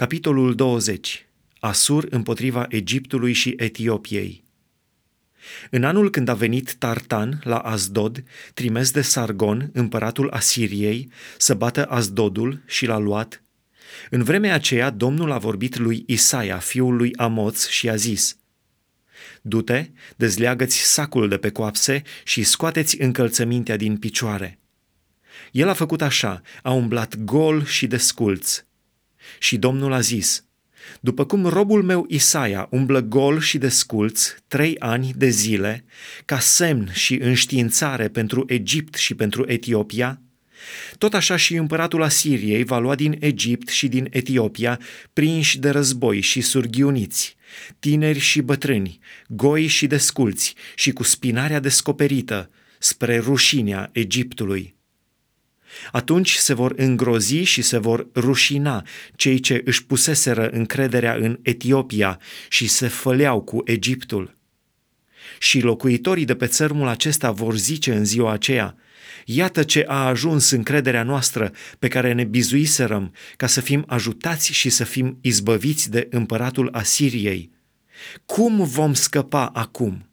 Capitolul 20. Asur împotriva Egiptului și Etiopiei. În anul când a venit Tartan la Azdod, trimis de Sargon, împăratul Asiriei, să bată Azdodul și l-a luat, în vremea aceea Domnul a vorbit lui Isaia, fiul lui Amoț, și a zis, Du-te, dezleagă-ți sacul de pe coapse și scoateți încălțămintea din picioare. El a făcut așa, a umblat gol și desculț. Și Domnul a zis, după cum robul meu Isaia umblă gol și desculț trei ani de zile, ca semn și înștiințare pentru Egipt și pentru Etiopia, tot așa și împăratul Asiriei va lua din Egipt și din Etiopia prinși de război și surghiuniți, tineri și bătrâni, goi și desculți și cu spinarea descoperită spre rușinea Egiptului. Atunci se vor îngrozi și se vor rușina cei ce își puseseră încrederea în Etiopia și se făleau cu Egiptul. Și locuitorii de pe țărmul acesta vor zice în ziua aceea, Iată ce a ajuns încrederea noastră pe care ne bizuiserăm ca să fim ajutați și să fim izbăviți de împăratul Asiriei. Cum vom scăpa acum?